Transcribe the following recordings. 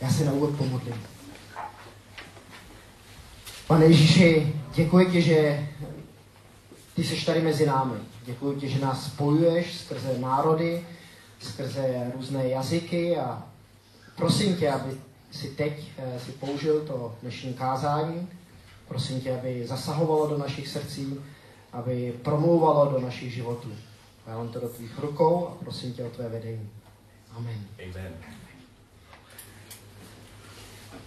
Já se na úvod pomodlím. Pane Ježíši, děkuji ti, že ty jsi tady mezi námi. Děkuji ti, že nás spojuješ skrze národy, skrze různé jazyky a prosím tě, aby si teď eh, si použil to dnešní kázání. Prosím tě, aby zasahovalo do našich srdcí, aby promlouvalo do našich životů. Dávám to do tvých rukou a prosím tě o tvé vedení. Amen. Amen. Um,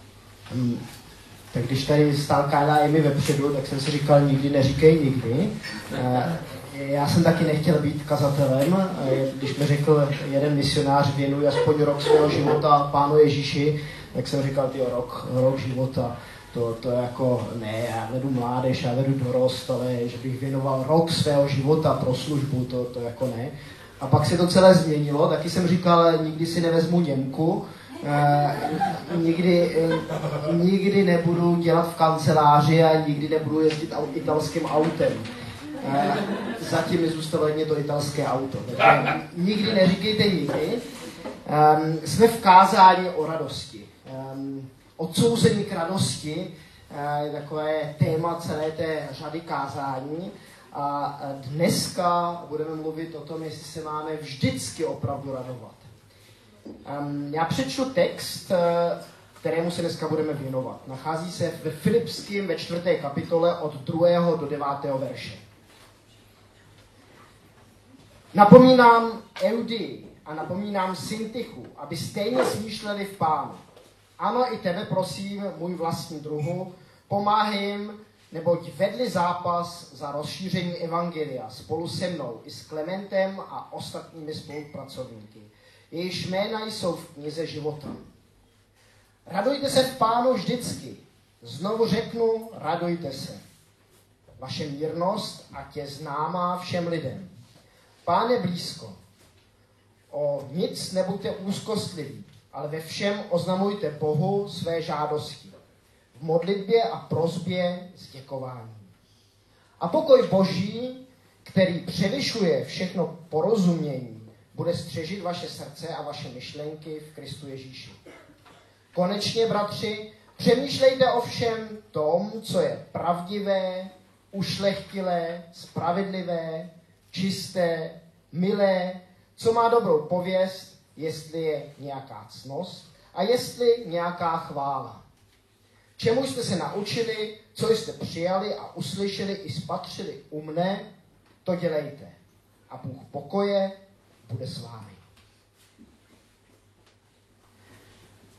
tak když tady stál Kála i mi vepředu, tak jsem si říkal, nikdy neříkej nikdy. Uh, já jsem taky nechtěl být kazatelem. Když mi řekl jeden misionář, věnuj aspoň rok svého života Pánu Ježíši, tak jsem říkal, ty rok, rok života, to, to jako, ne, já vedu mládež, já vedu dorost, ale že bych věnoval rok svého života pro službu, to, to jako ne. A pak se to celé změnilo, taky jsem říkal, nikdy si nevezmu Němku, eh, nikdy, eh, nikdy nebudu dělat v kanceláři a nikdy nebudu jezdit italským autem. Eh, zatím mi zůstalo jen to italské auto. Takže nikdy neříkejte nikdy. Um, jsme v kázání o radosti. Um, odsouzení k radosti uh, je takové téma celé té řady kázání. A dneska budeme mluvit o tom, jestli se máme vždycky opravdu radovat. Um, já přečtu text, uh, kterému se dneska budeme věnovat. Nachází se ve Filipském ve čtvrté kapitole od 2. do 9. verše. Napomínám Eudy a napomínám Syntichu, aby stejně smýšleli v pánu. Ano, i tebe prosím, můj vlastní druhu, pomáhej jim, neboť vedli zápas za rozšíření Evangelia spolu se mnou i s Klementem a ostatními spolupracovníky. Jejichž jména jsou v knize života. Radujte se v pánu vždycky. Znovu řeknu, radujte se. Vaše mírnost a tě známá všem lidem. Pán je blízko. O nic nebuďte úzkostliví, ale ve všem oznamujte Bohu své žádosti. V modlitbě a prozbě s děkováním. A pokoj Boží, který převyšuje všechno porozumění, bude střežit vaše srdce a vaše myšlenky v Kristu Ježíši. Konečně, bratři, přemýšlejte o všem tom, co je pravdivé, ušlechtilé, spravedlivé, čisté, milé, co má dobrou pověst, jestli je nějaká cnost a jestli nějaká chvála. Čemu jste se naučili, co jste přijali a uslyšeli i spatřili u mne, to dělejte. A Bůh pokoje bude s vámi.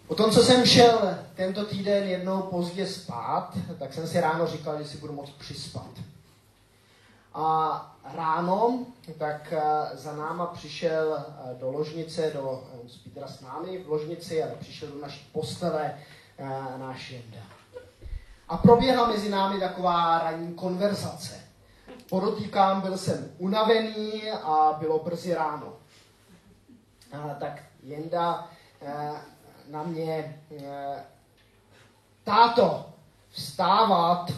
O tom, co jsem šel tento týden jednou pozdě spát, tak jsem si ráno říkal, že si budu moct přispat. A ráno tak eh, za náma přišel eh, do ložnice, do, eh, spí teda s námi v ložnici, ale přišel do naší postele náš Jenda. A proběhla mezi námi taková ranní konverzace. Podotýkám, byl jsem unavený a bylo brzy ráno. Tak Jenda na mě, táto, vstávat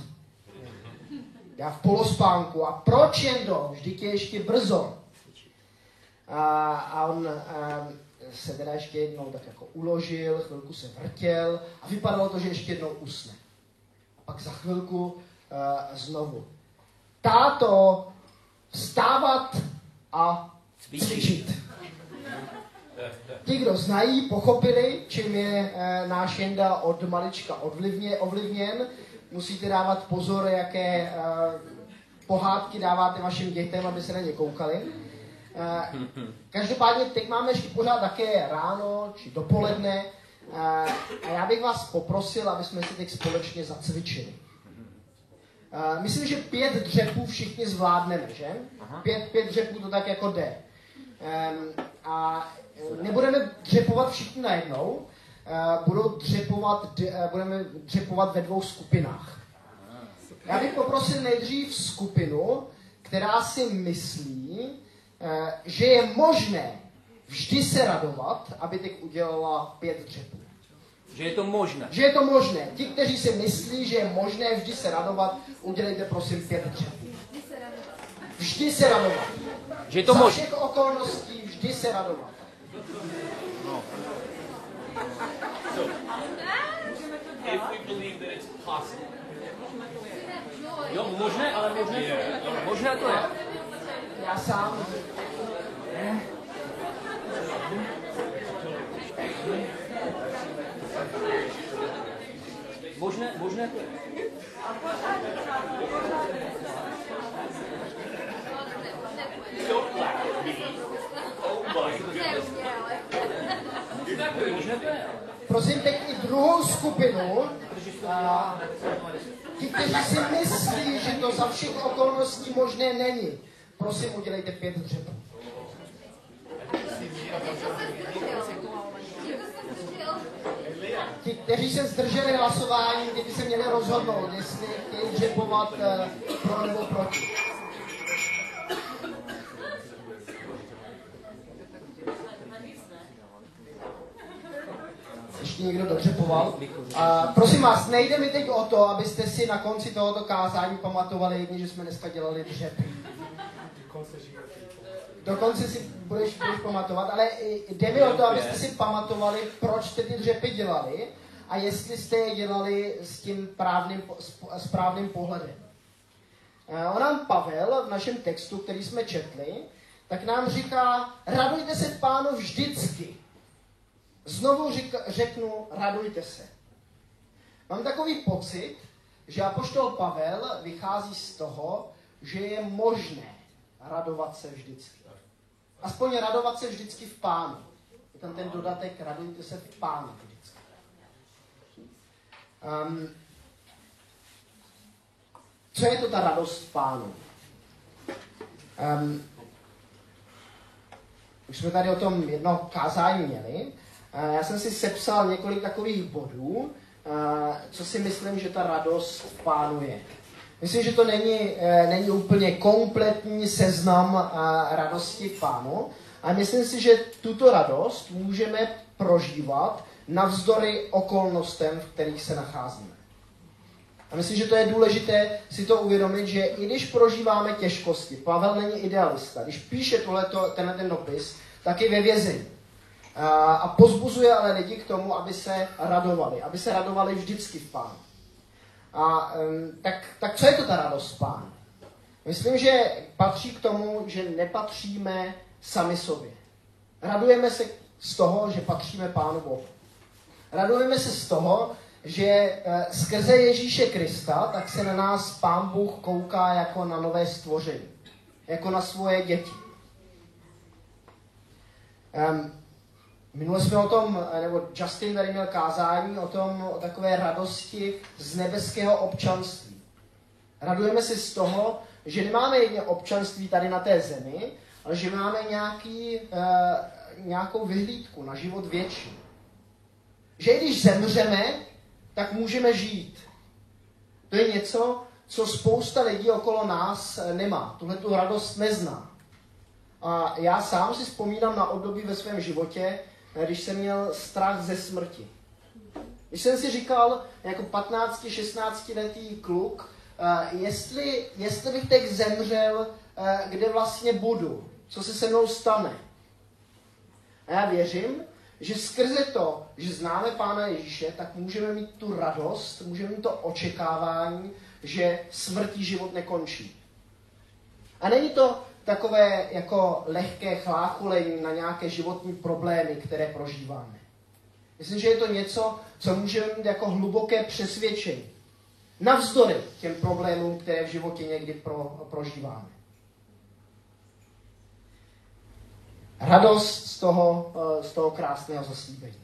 já v polospánku. A proč jen do? Vždyť je ještě brzo. A, a on a, se teda ještě jednou tak jako uložil, chvilku se vrtěl a vypadalo to, že ještě jednou usne. A pak za chvilku a, znovu. Táto, vstávat a cvičit. Ti, kdo znají, pochopili, čím je e, náš Jenda od malička ovlivně, ovlivněn musíte dávat pozor, jaké uh, pohádky dáváte vašim dětem, aby se na ně koukali. Uh, každopádně teď máme ještě pořád také ráno či dopoledne uh, a já bych vás poprosil, aby jsme si teď společně zacvičili. Uh, myslím, že pět dřepů všichni zvládneme, že? Pět, pět dřepů to tak jako jde. Um, a nebudeme dřepovat všichni najednou, Eh, budou dřepovat, eh, budeme dřepovat ve dvou skupinách. Já bych poprosil nejdřív skupinu, která si myslí, eh, že je možné vždy se radovat, aby teď udělala pět dřepů. Že je to možné. Že je to možné. Ti, kteří si myslí, že je možné vždy se radovat, udělejte prosím pět dřepů. Vždy se radovat. Že je to možné. Za všech okolností vždy se radovat. So, if we believe that it's possible. Jo, možné, ale možné to je. Možné to je. Já sám Možné, možné to je. Prosím teď i druhou skupinu, ti, kteří si myslí, že to za všech okolností možné není. Prosím, udělejte pět dřepů. Ti, kteří se zdrželi hlasování, ty by se měli rozhodnout, jestli chtějí dřepovat eh, pro nebo proti. Ještě někdo dodřepoval. A prosím vás, nejde mi teď o to, abyste si na konci tohoto kázání pamatovali jedni, že jsme dneska dělali dřepy. Dokonce si budeš, budeš pamatovat, ale jde mi o to, abyste si pamatovali, proč jste ty dřepy dělali a jestli jste je dělali s tím právným, správným pohledem. Eh, On nám Pavel v našem textu, který jsme četli, tak nám říká, radujte se pánu vždycky. Znovu řík, řeknu, radujte se. Mám takový pocit, že apoštol Pavel vychází z toho, že je možné radovat se vždycky. Aspoň radovat se vždycky v pánu. Je tam ten dodatek, radujte se v pánu vždycky. Um, co je to ta radost v pánu? Um, už jsme tady o tom jedno kázání měli. Já jsem si sepsal několik takových bodů, co si myslím, že ta radost v pánu je. Myslím, že to není, eh, není úplně kompletní seznam radosti pánu, ale myslím si, že tuto radost můžeme prožívat navzdory okolnostem, v kterých se nacházíme. A myslím, že to je důležité si to uvědomit, že i když prožíváme těžkosti, Pavel není idealista, když píše tohleto, tenhle ten dopis, tak je ve vězení. A, pozbuzuje ale lidi k tomu, aby se radovali, aby se radovali vždycky v pánu. A tak, tak co je to ta radost pánu? Myslím, že patří k tomu, že nepatříme sami sobě. Radujeme se z toho, že patříme Pánu Bohu. Radujeme se z toho, že eh, skrze Ježíše Krista, tak se na nás Pán Bůh kouká jako na nové stvoření. Jako na svoje děti. Minule jsme o tom, eh, nebo Justin tady měl kázání o tom, o takové radosti z nebeského občanství. Radujeme se z toho, že nemáme jedně občanství tady na té zemi, ale že máme nějaký, uh, nějakou vyhlídku na život věčný. Že i když zemřeme, tak můžeme žít. To je něco, co spousta lidí okolo nás eh, nemá. Tuhle tu radost nezná. A já sám si vzpomínám na období ve svém životě, eh, když jsem měl strach ze smrti. Když jsem si říkal, jako 15-16 letý kluk, eh, jestli, jestli bych teď zemřel, eh, kde vlastně budu, co se se mnou stane. A já věřím, že skrze to, že známe Pána Ježíše, tak můžeme mít tu radost, můžeme mít to očekávání, že smrtí život nekončí. A není to takové jako lehké chlácholení na nějaké životní problémy, které prožíváme. Myslím, že je to něco, co můžeme mít jako hluboké přesvědčení. Navzdory těm problémům, které v životě někdy pro, prožíváme. Radost z toho, eh, z toho krásného zaslíbení.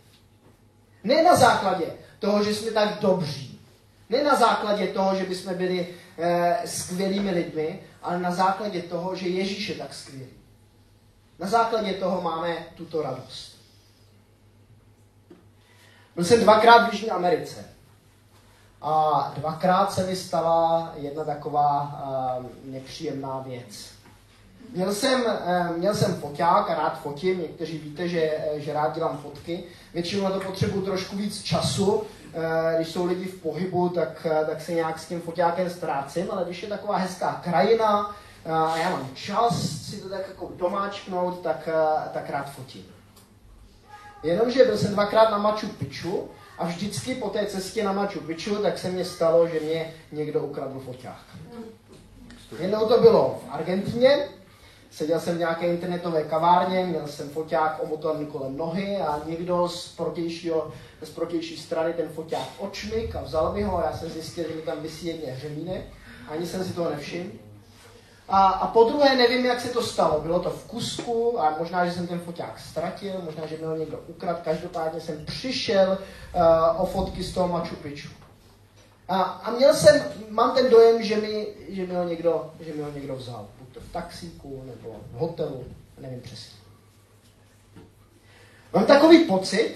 Ne na základě toho, že jsme tak dobří. Ne na základě toho, že bychom byli eh, skvělými lidmi, ale na základě toho, že Ježíš je tak skvělý. Na základě toho máme tuto radost. Byl jsem dvakrát v Jižní Americe. A dvakrát se mi stala jedna taková uh, nepříjemná věc. Měl jsem, uh, měl jsem foťák a rád fotím, někteří víte, že, že rád dělám fotky. Většinou na to potřebuji trošku víc času. Uh, když jsou lidi v pohybu, tak, uh, tak se nějak s tím foťákem ztrácím, ale když je taková hezká krajina uh, a já mám čas si to tak jako domáčknout, tak, tak rád fotím. Jenomže byl jsem dvakrát na Machu Picchu a vždycky po té cestě na Machu Picchu tak se mně stalo, že mě někdo ukradl foťák. Jednou to bylo v Argentině, seděl jsem v nějaké internetové kavárně, měl jsem foťák omotovaný kolem nohy a někdo z, z protější strany ten foťák očmik a vzal mi ho a já jsem zjistil, že mi tam vysí jedně hřemínek. Ani jsem si toho nevšiml. A, a po druhé nevím, jak se to stalo. Bylo to v kusku a možná, že jsem ten foťák ztratil, možná, že měl někdo ukrad. Každopádně jsem přišel uh, o fotky z toho Machu Picchu. A, a měl jsem, mám ten dojem, že mi, že mi, ho, někdo, že mi ho někdo vzal. To v taxíku, nebo v hotelu, nevím přesně. Mám takový pocit,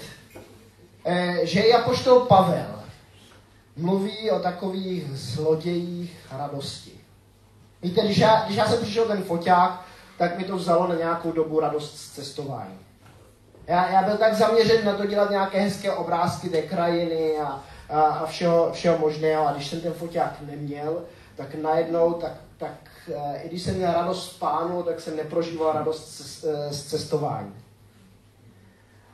eh, že Japoštol Pavel mluví o takových zlodějích radosti. Víte, když já, když já jsem přišel ten foťák, tak mi to vzalo na nějakou dobu radost z cestování. Já, já byl tak zaměřen na to dělat nějaké hezké obrázky té krajiny a, a, a všeho, všeho možného. A když jsem ten foťák neměl, tak najednou, tak, tak i když jsem měl radost v pánu, tak jsem neprožíval radost z, eh, z cestování.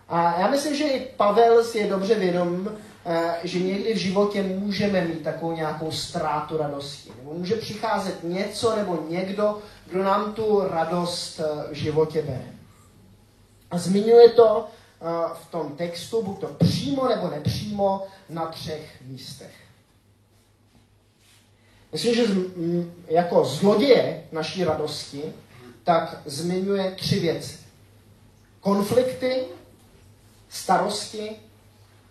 A já myslím, že i Pavel si je dobře vědom, Eh, že někdy v životě můžeme mít takovou nějakou ztrátu radosti. Nebo může přicházet něco nebo někdo, kdo nám tu radost eh, v životě bere. A zmiňuje to eh, v tom textu, buď to přímo nebo nepřímo, na třech místech. Myslím, že jako zloděje naší radosti, tak zmiňuje tři věci. Konflikty, starosti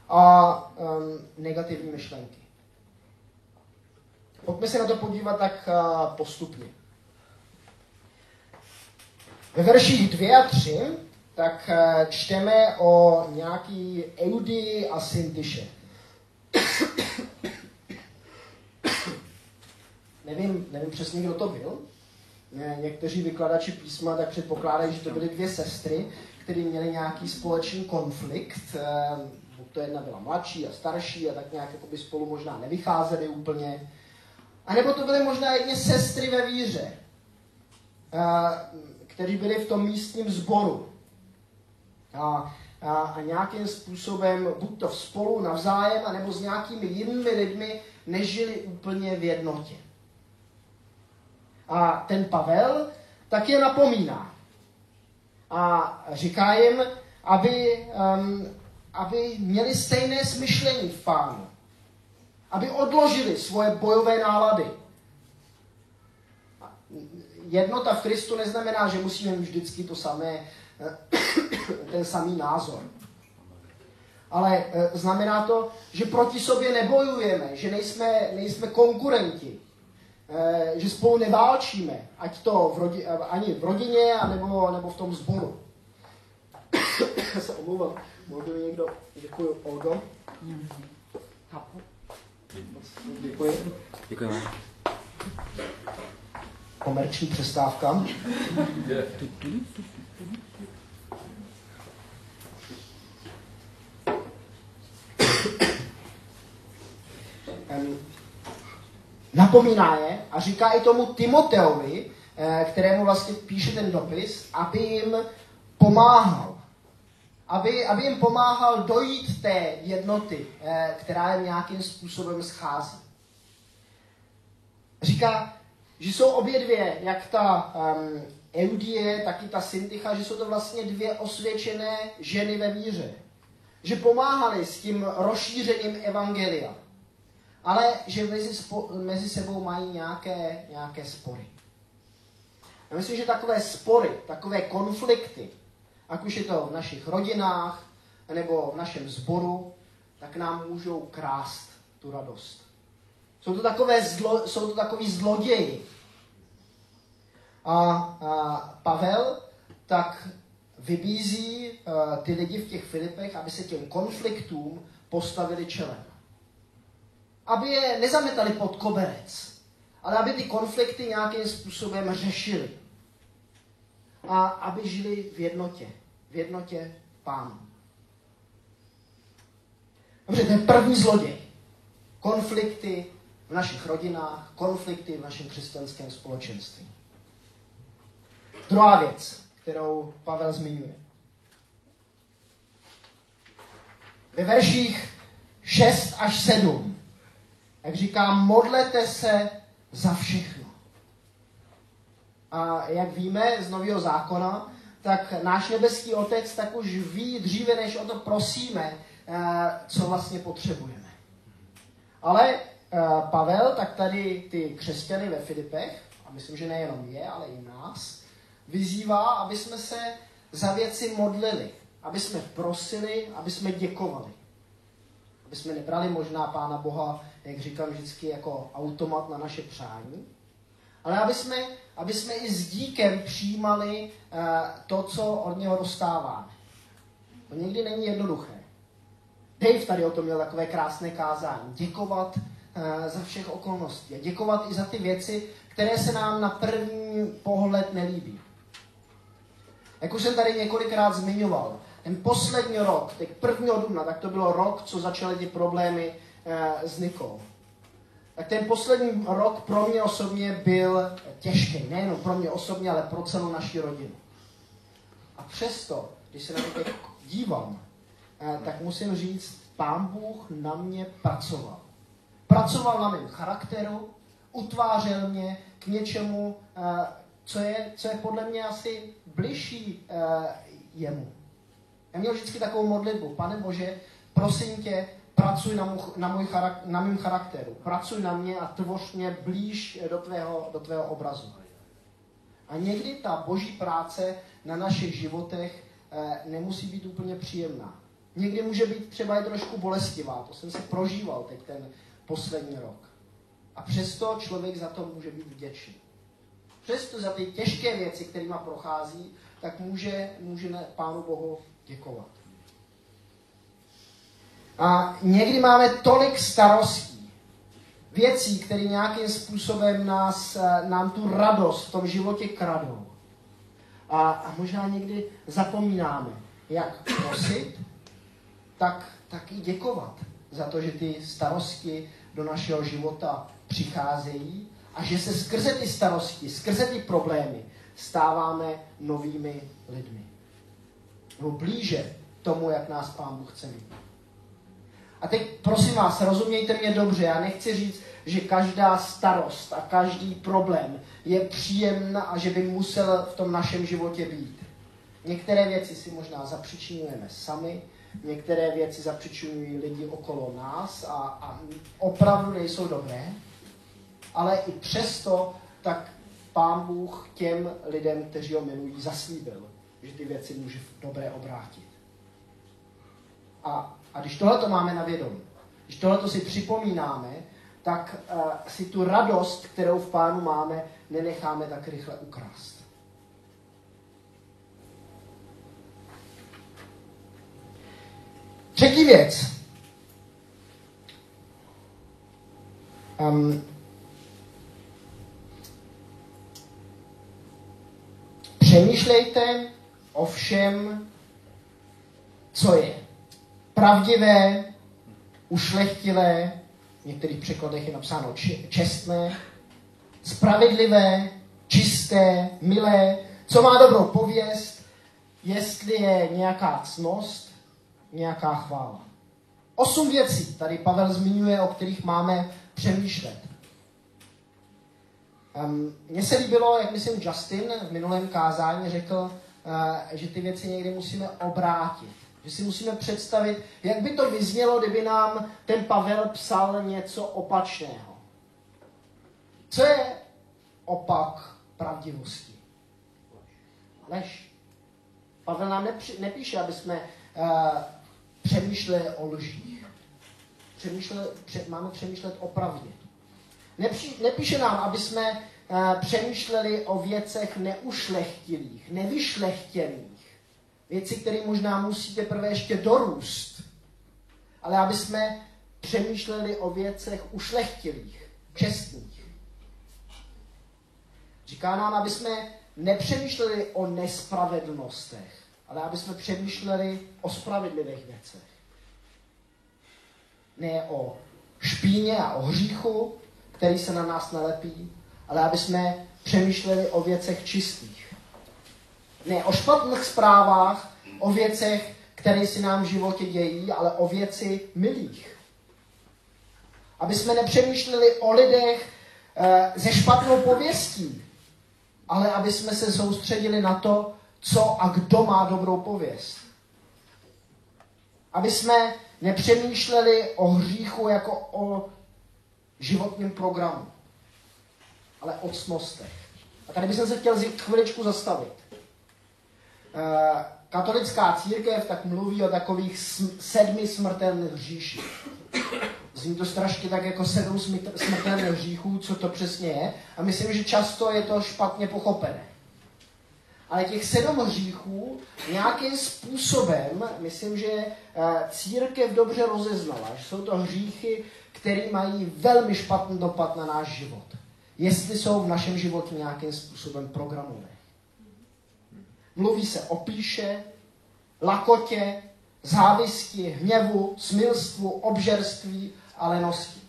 a um, negativní myšlenky. Pojďme se na to podívat tak uh, postupně. Ve verších 2 a 3 tak uh, čteme o nějaký Eudy a Syntyše. Nevím, nevím přesně, kdo to byl. Někteří vykladači písma tak předpokládají, že to byly dvě sestry, které měly nějaký společný konflikt. Uh, to jedna byla mladší a starší a tak nějak by spolu možná nevycházeli úplně. A nebo to byly možná jedně sestry ve víře, kteří byli v tom místním sboru. A, a, a nějakým způsobem, buď to spolu navzájem, anebo s nějakými jinými lidmi, nežili úplně v jednotě. A ten Pavel tak je napomíná. A říká jim, aby um, aby měli stejné smyšlení v pánu. Aby odložili svoje bojové nálady. Jednota v Kristu neznamená, že musíme vždycky to samé, ten samý názor. Ale eh, znamená to, že proti sobě nebojujeme, že nejsme, nejsme konkurenti, eh, že spolu neválčíme, ať to v rodi, ani v rodině, nebo, nebo v tom sboru. se omlouvám. Mohl by někdo? Děkuji, Olgo. Chápu. Děkuji. Děkuji vám. Komerční přestávka. napomíná je a říká i tomu Timoteovi, eh, kterému vlastně píše ten dopis, aby jim pomáhal aby, aby jim pomáhal dojít té jednoty, eh, která je nějakým způsobem schází. Říká, že jsou obě dvě, jak ta um, Eudie, tak i ta Syntycha, že jsou to vlastně dvě osvědčené ženy ve víře. Že pomáhali s tím rozšířením evangelia. Ale že mezi, spo, mezi sebou mají nějaké, nějaké spory. Já myslím, že takové spory, takové konflikty, ať už je to v našich rodinách, nebo v našem sboru, tak nám můžou krást tu radost. Jsou to, takové zlo, jsou to takový zloději. A, a Pavel tak vybízí uh, ty lidi v těch Filipech, aby se těm konfliktům postavili čelem. Aby je nezametali pod koberec, ale aby ty konflikty nějakým způsobem řešili. A aby žili v jednotě v jednotě pánu. Dobře, ten první zloděj. Konflikty v našich rodinách, konflikty v našem křesťanském společenství. Druhá věc, kterou Pavel zmiňuje. Ve verších 6 až 7, jak říká, modlete se za všechno. A jak víme z Nového zákona, tak náš nebeský otec tak už ví dříve, než o to prosíme, eh, co vlastně potřebujeme. Ale eh, Pavel, tak tady ty křesťany ve Filipech, a myslím, že nejenom je, ale i nás, vyzývá, aby jsme se za věci modlili, aby jsme prosili, aby jsme děkovali. Aby jsme nebrali možná Pána Boha, jak říkám vždycky, jako automat na naše přání, ale aby jsme, aby jsme i s díkem přijímali uh, to, co od něho dostáváme. To někdy není jednoduché. Dave tady o tom měl takové krásné kázání. Děkovat uh, za všech okolností a děkovat i za ty věci, které se nám na první pohled nelíbí. Jak už jsem tady několikrát zmiňoval, ten poslední rok, teď 1. dubna, tak to bylo rok, co začaly ty problémy s Nikou. Tak ten poslední rok pro mě osobně byl těžký. Nejen pro mě osobně, ale pro celou naši rodinu. A přesto, když se na to teď dívám, uh, tak musím říct, pán Bůh na mě pracoval. Pracoval na mém charakteru, utvářel mě k něčemu, uh, co je, co je podle mě asi bližší jemu. Já měl vždycky takovou modlitbu. Pane Bože, prosím tě, pracuj na, můj, na, můj charak, na mým charakteru. Pracuj na mě a tvoř mě blíž do tvého, do tvého obrazu. A někdy ta boží práce na našich životech eh, nemusí být úplně příjemná. Někdy může být třeba i trošku bolestivá. To jsem si prožíval teď ten poslední rok. A přesto člověk za to může být vděčný. Přesto za ty těžké věci, kterými prochází, tak může, může Pánu Bohu děkovat. A někdy máme tolik starostí, věcí, které nějakým způsobem nás, eh, nám tu radost v tom životě kradou. A, a možná někdy zapomínáme, jak prosit, tak, tak i děkovat za to, že ty starosti do našeho života přicházejí a že se skrze ty starosti, skrze ty problémy stáváme novými lidmi. Nebo blíže tomu, jak nás Pán Bůh chce mít. A teď prosím vás, rozumějte mě dobře, já nechci říct, že každá starost a každý problém je příjemná a že by musel v tom našem životě být. Některé věci si možná zapřičinujeme sami, některé věci zapřičinují lidi okolo nás a, a opravdu nejsou dobré, ale i přesto tak Pán Bůh těm lidem, kteří ho milují, zaslíbil, že ty věci může dobré obrátit. A a když tohle to máme na vědomí, když tohle to si připomínáme, tak uh, si tu radost, kterou v Pánu máme, nenecháme tak rychle ukrást. Třetí věc. Um, přemýšlejte o všem, co je pravdivé, ušlechtilé, v některých překladech je napsáno čestné, spravedlivé, čisté, milé, co má dobrou pověst, jestli je nějaká cnost, nějaká chvála. Osm věcí tady Pavel zmiňuje, o kterých máme přemýšlet. Um, Mně se líbilo, jak myslím Justin v minulém kázání řekl, uh, že ty věci někdy musíme obrátit. Že si musíme představit, jak by to vyznělo, kdyby nám ten Pavel psal něco opačného. Co je opak pravdivosti? Lež. Pavel nám nepři, nepíše, aby jsme uh, přemýšleli o lžích. Přemýšle, pře, máme přemýšlet o pravdě. Nepří, nepíše nám, aby jsme uh, přemýšleli o věcech neušlechtilých, nevyšlechtěných věci, které možná musí teprve ještě dorůst. Ale aby jsme přemýšleli o věcech ušlechtilých, čestných. Říká nám, aby jsme nepřemýšleli o nespravedlnostech, ale aby jsme přemýšleli o spravedlivých věcech. Ne o špíně a o hříchu, který se na nás nalepí, ale aby jsme přemýšleli o věcech čistých. Ne o špatných zprávách, o věcech, které si nám v životě dějí, ale o věci milých. Aby jsme nepřemýšleli o lidech ze špatnou pověstí, ale aby jsme se soustředili na to, co a kdo má dobrou pověst. Aby jsme nepřemýšleli o hříchu jako o životním programu, ale o cnostech. A tady bych se chtěl chviličku zastavit. Eh, katolická církev tak mluví o takových sedmi smrtelných hříších. Zní to strašně tak jako sedm smrtelných hříchů, co to přesně je. A myslím, že často je to špatně pochopené. Ale těch sedm hříchů nějakým způsobem, myslím, že eh, církev dobře rozeznala, že jsou to hříchy, které mají velmi špatný dopad na náš život. Jestli jsou v našem životě nějakým způsobem programové. Mluví se o píše, lakotě, závisti, hněvu, smilstvu, obžerství a lenosti.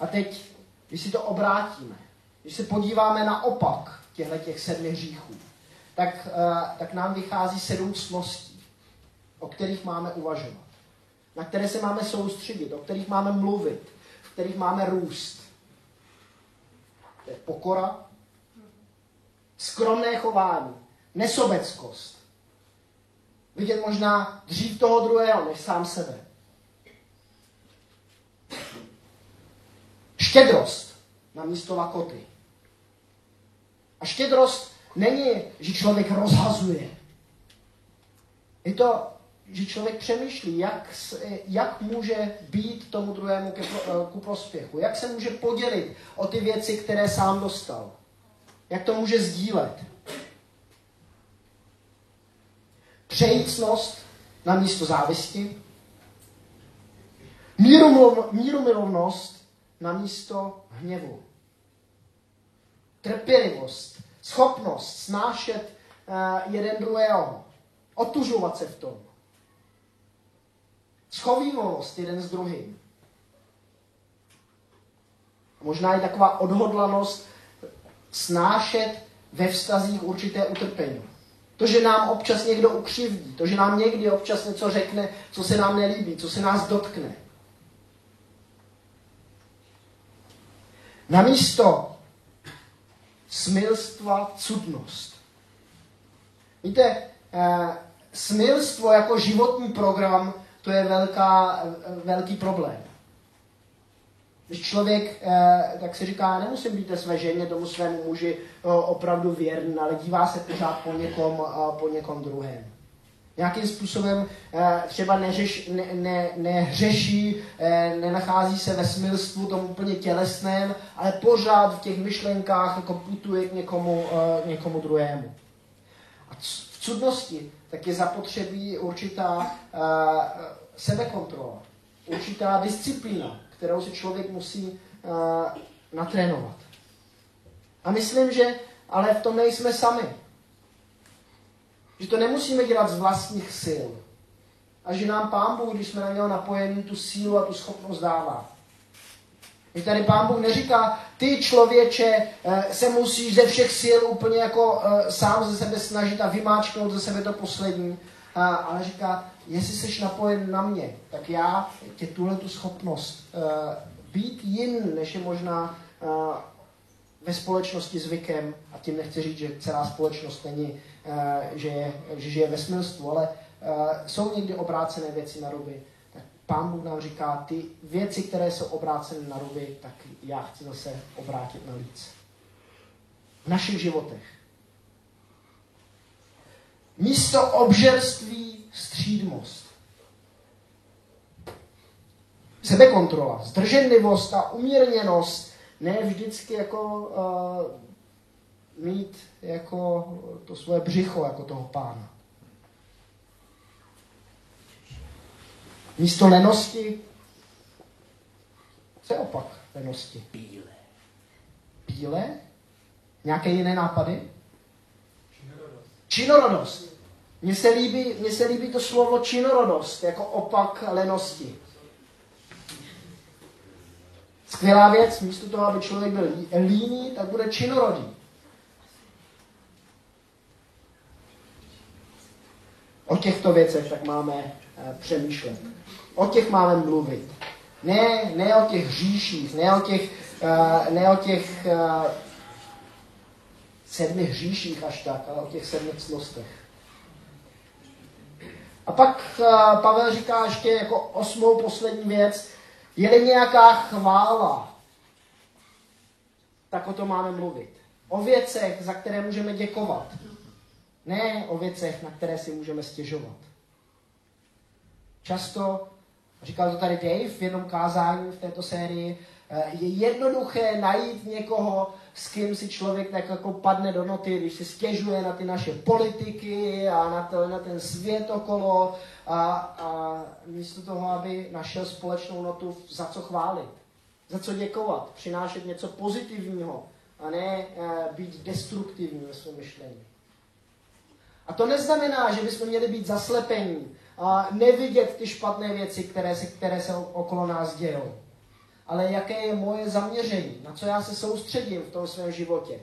A teď, když si to obrátíme, když se podíváme na opak těchto těch sedmi hříchů, tak, uh, tak nám vychází sedm cností, o kterých máme uvažovat, na které se máme soustředit, o kterých máme mluvit, v kterých máme růst. To je pokora, skromné chování, nesobeckost. Vidět možná dřív toho druhého, než sám sebe. Štědrost na místo lakoty. A štědrost není, že člověk rozhazuje. Je to, že člověk přemýšlí, jak, jak může být tomu druhému ke, ku prospěchu. Jak se může podělit o ty věci, které sám dostal. Jak to může sdílet. Přejícnost na místo závisti. Mírumilovnost na místo hněvu. Trpělivost, schopnost snášet uh, jeden druhého, otužovat se v tom. Schovývavost jeden s druhým. Možná i taková odhodlanost snášet ve vztazích určité utrpení. To, že nám občas někdo ukřivdí, to, že nám někdy občas něco řekne, co se nám nelíbí, co se nás dotkne. Namísto smilstva cudnost. Víte, eh, smilstvo jako životní program, to je velká, velký problém. Když člověk, eh, tak si říká, nemusím být své ženě, tomu svému muži eh, opravdu věrný, ale dívá se pořád po někom, eh, po někom druhém. Nějakým způsobem třeba neřeš, ne, ne, nehřeší, nenachází se ve smilstvu tomu úplně tělesném, ale pořád v těch myšlenkách jako putuje k někomu, někomu druhému. A v cudnosti tak je zapotřebí určitá sebekontrola, určitá disciplína, kterou si člověk musí uh, natrénovat. A myslím, že ale v tom nejsme sami. Že to nemusíme dělat z vlastních sil. A že nám Pán Bůh, když jsme na něho napojení, tu sílu a tu schopnost dává. Že tady Pán Bůh neříká, ty člověče eh, se musíš ze všech sil úplně jako eh, sám ze sebe snažit a vymáčknout ze sebe to poslední, ale říká, jestli jsi napojen na mě, tak já tě tuhle tu schopnost uh, být jin, než je možná uh, ve společnosti zvykem, a tím nechci říct, že celá společnost není, uh, že, je, že žije ve smilstvu, ale uh, jsou někdy obrácené věci na ruby. Tak Pán Bůh nám říká, ty věci, které jsou obrácené na ruby, tak já chci zase obrátit na líc. V našich životech. Místo obžerství střídmost. Sebekontrola, zdrženlivost a umírněnost ne vždycky jako uh, mít jako to svoje břicho jako toho pána. Místo lenosti, co je opak lenosti? Bílé. Bílé? Nějaké jiné nápady? Činorodost. Mně se, líbí, mně se líbí to slovo činorodost, jako opak lenosti. Skvělá věc, místo toho, aby člověk byl líný, tak bude činorodý. o těchto věcech tak máme uh, přemýšlet. O těch máme mluvit. Ne, ne o těch hříších, ne o těch, uh, ne o těch uh, sedmi hříších až tak, ale o těch sedmi cnostech. A pak uh, Pavel říká ještě jako osmou poslední věc, je nějaká chvála, tak o tom máme mluvit. O věcech, za které můžeme děkovat. Ne o věcech, na které si můžeme stěžovat. Často, říkal to tady Dave v jednom kázání v této sérii, eh, je jednoduché najít někoho, s kým si člověk tak jako padne do noty, když si stěžuje na ty naše politiky a na, to, na ten svět okolo a, a místo toho, aby našel společnou notu, za co chválit, za co děkovat, přinášet něco pozitivního a ne e, být destruktivní ve svém myšlení. A to neznamená, že bychom měli být zaslepení a nevidět ty špatné věci, které se, které se okolo nás dějou ale jaké je moje zaměření, na co já se soustředím v tom svém životě.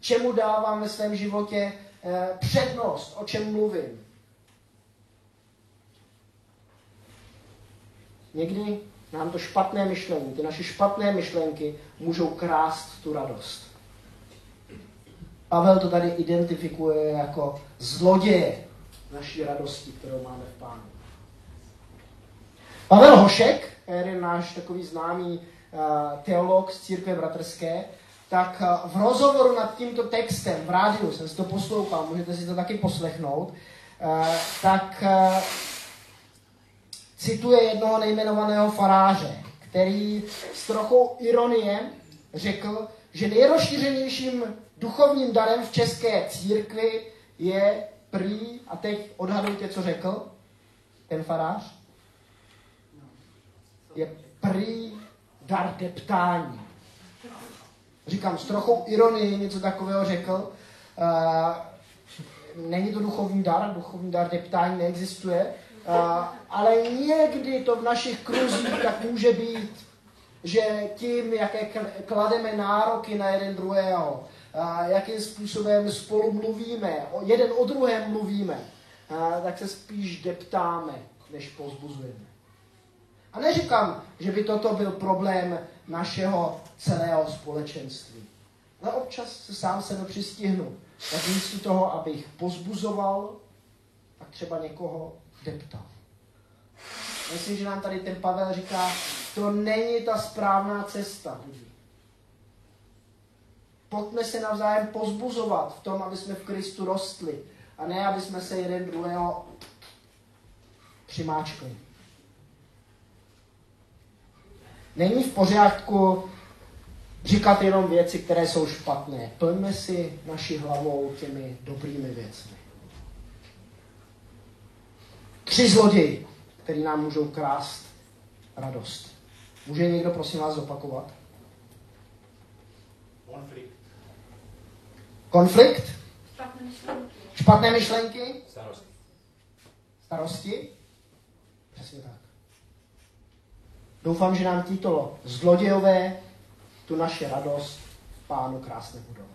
Čemu dávám ve svém životě eh, přednost, o čem mluvím. Někdy nám to špatné myšlení, ty naše špatné myšlenky můžou krást tu radost. Pavel to tady identifikuje jako zloděje naší radosti, kterou máme v Pánu. Pavel Hošek, jeden náš takový známý uh, teolog z církve bratrské, tak uh, v rozhovoru nad tímto textem v rádiu, jsem si to poslouchal, můžete si to taky poslechnout, uh, tak cituje jednoho nejmenovaného faráře, který s trochou ironie řekl, že nejrozšířenějším duchovním darem v české církvi je prý, a teď odhadujte, co řekl ten farář, je prý dar deptání. Říkám, s trochou ironie něco takového řekl. Uh, není to duchovní dar, duchovní dar deptání neexistuje, uh, ale někdy to v našich kruzích tak může být, že tím, jaké klademe nároky na jeden druhého, uh, jakým způsobem spolu mluvíme, jeden o druhém mluvíme, tak se spíš deptáme, než pozbuzujeme. A neříkám, že by toto byl problém našeho celého společenství. Ale občas se sám sebe přistihnu. Tak místo toho, abych pozbuzoval, tak třeba někoho deptal. Myslím, že nám tady ten Pavel říká, to není ta správná cesta, lidi. Pojďme se navzájem pozbuzovat v tom, aby jsme v Kristu rostli. A ne, aby jsme se jeden druhého přimáčkli. Není v pořádku říkat jenom věci, které jsou špatné. Plňme si naši hlavou těmi dobrými věcmi. Tři zloději, který nám můžou krást radost. Může někdo, prosím vás, zopakovat? Konflikt. Konflikt? Špatné myšlenky. Špatné myšlenky? Starosti. Starosti? Přesně tak. Doufám, že nám tito zlodějové tu naši radost pánu krásně budou.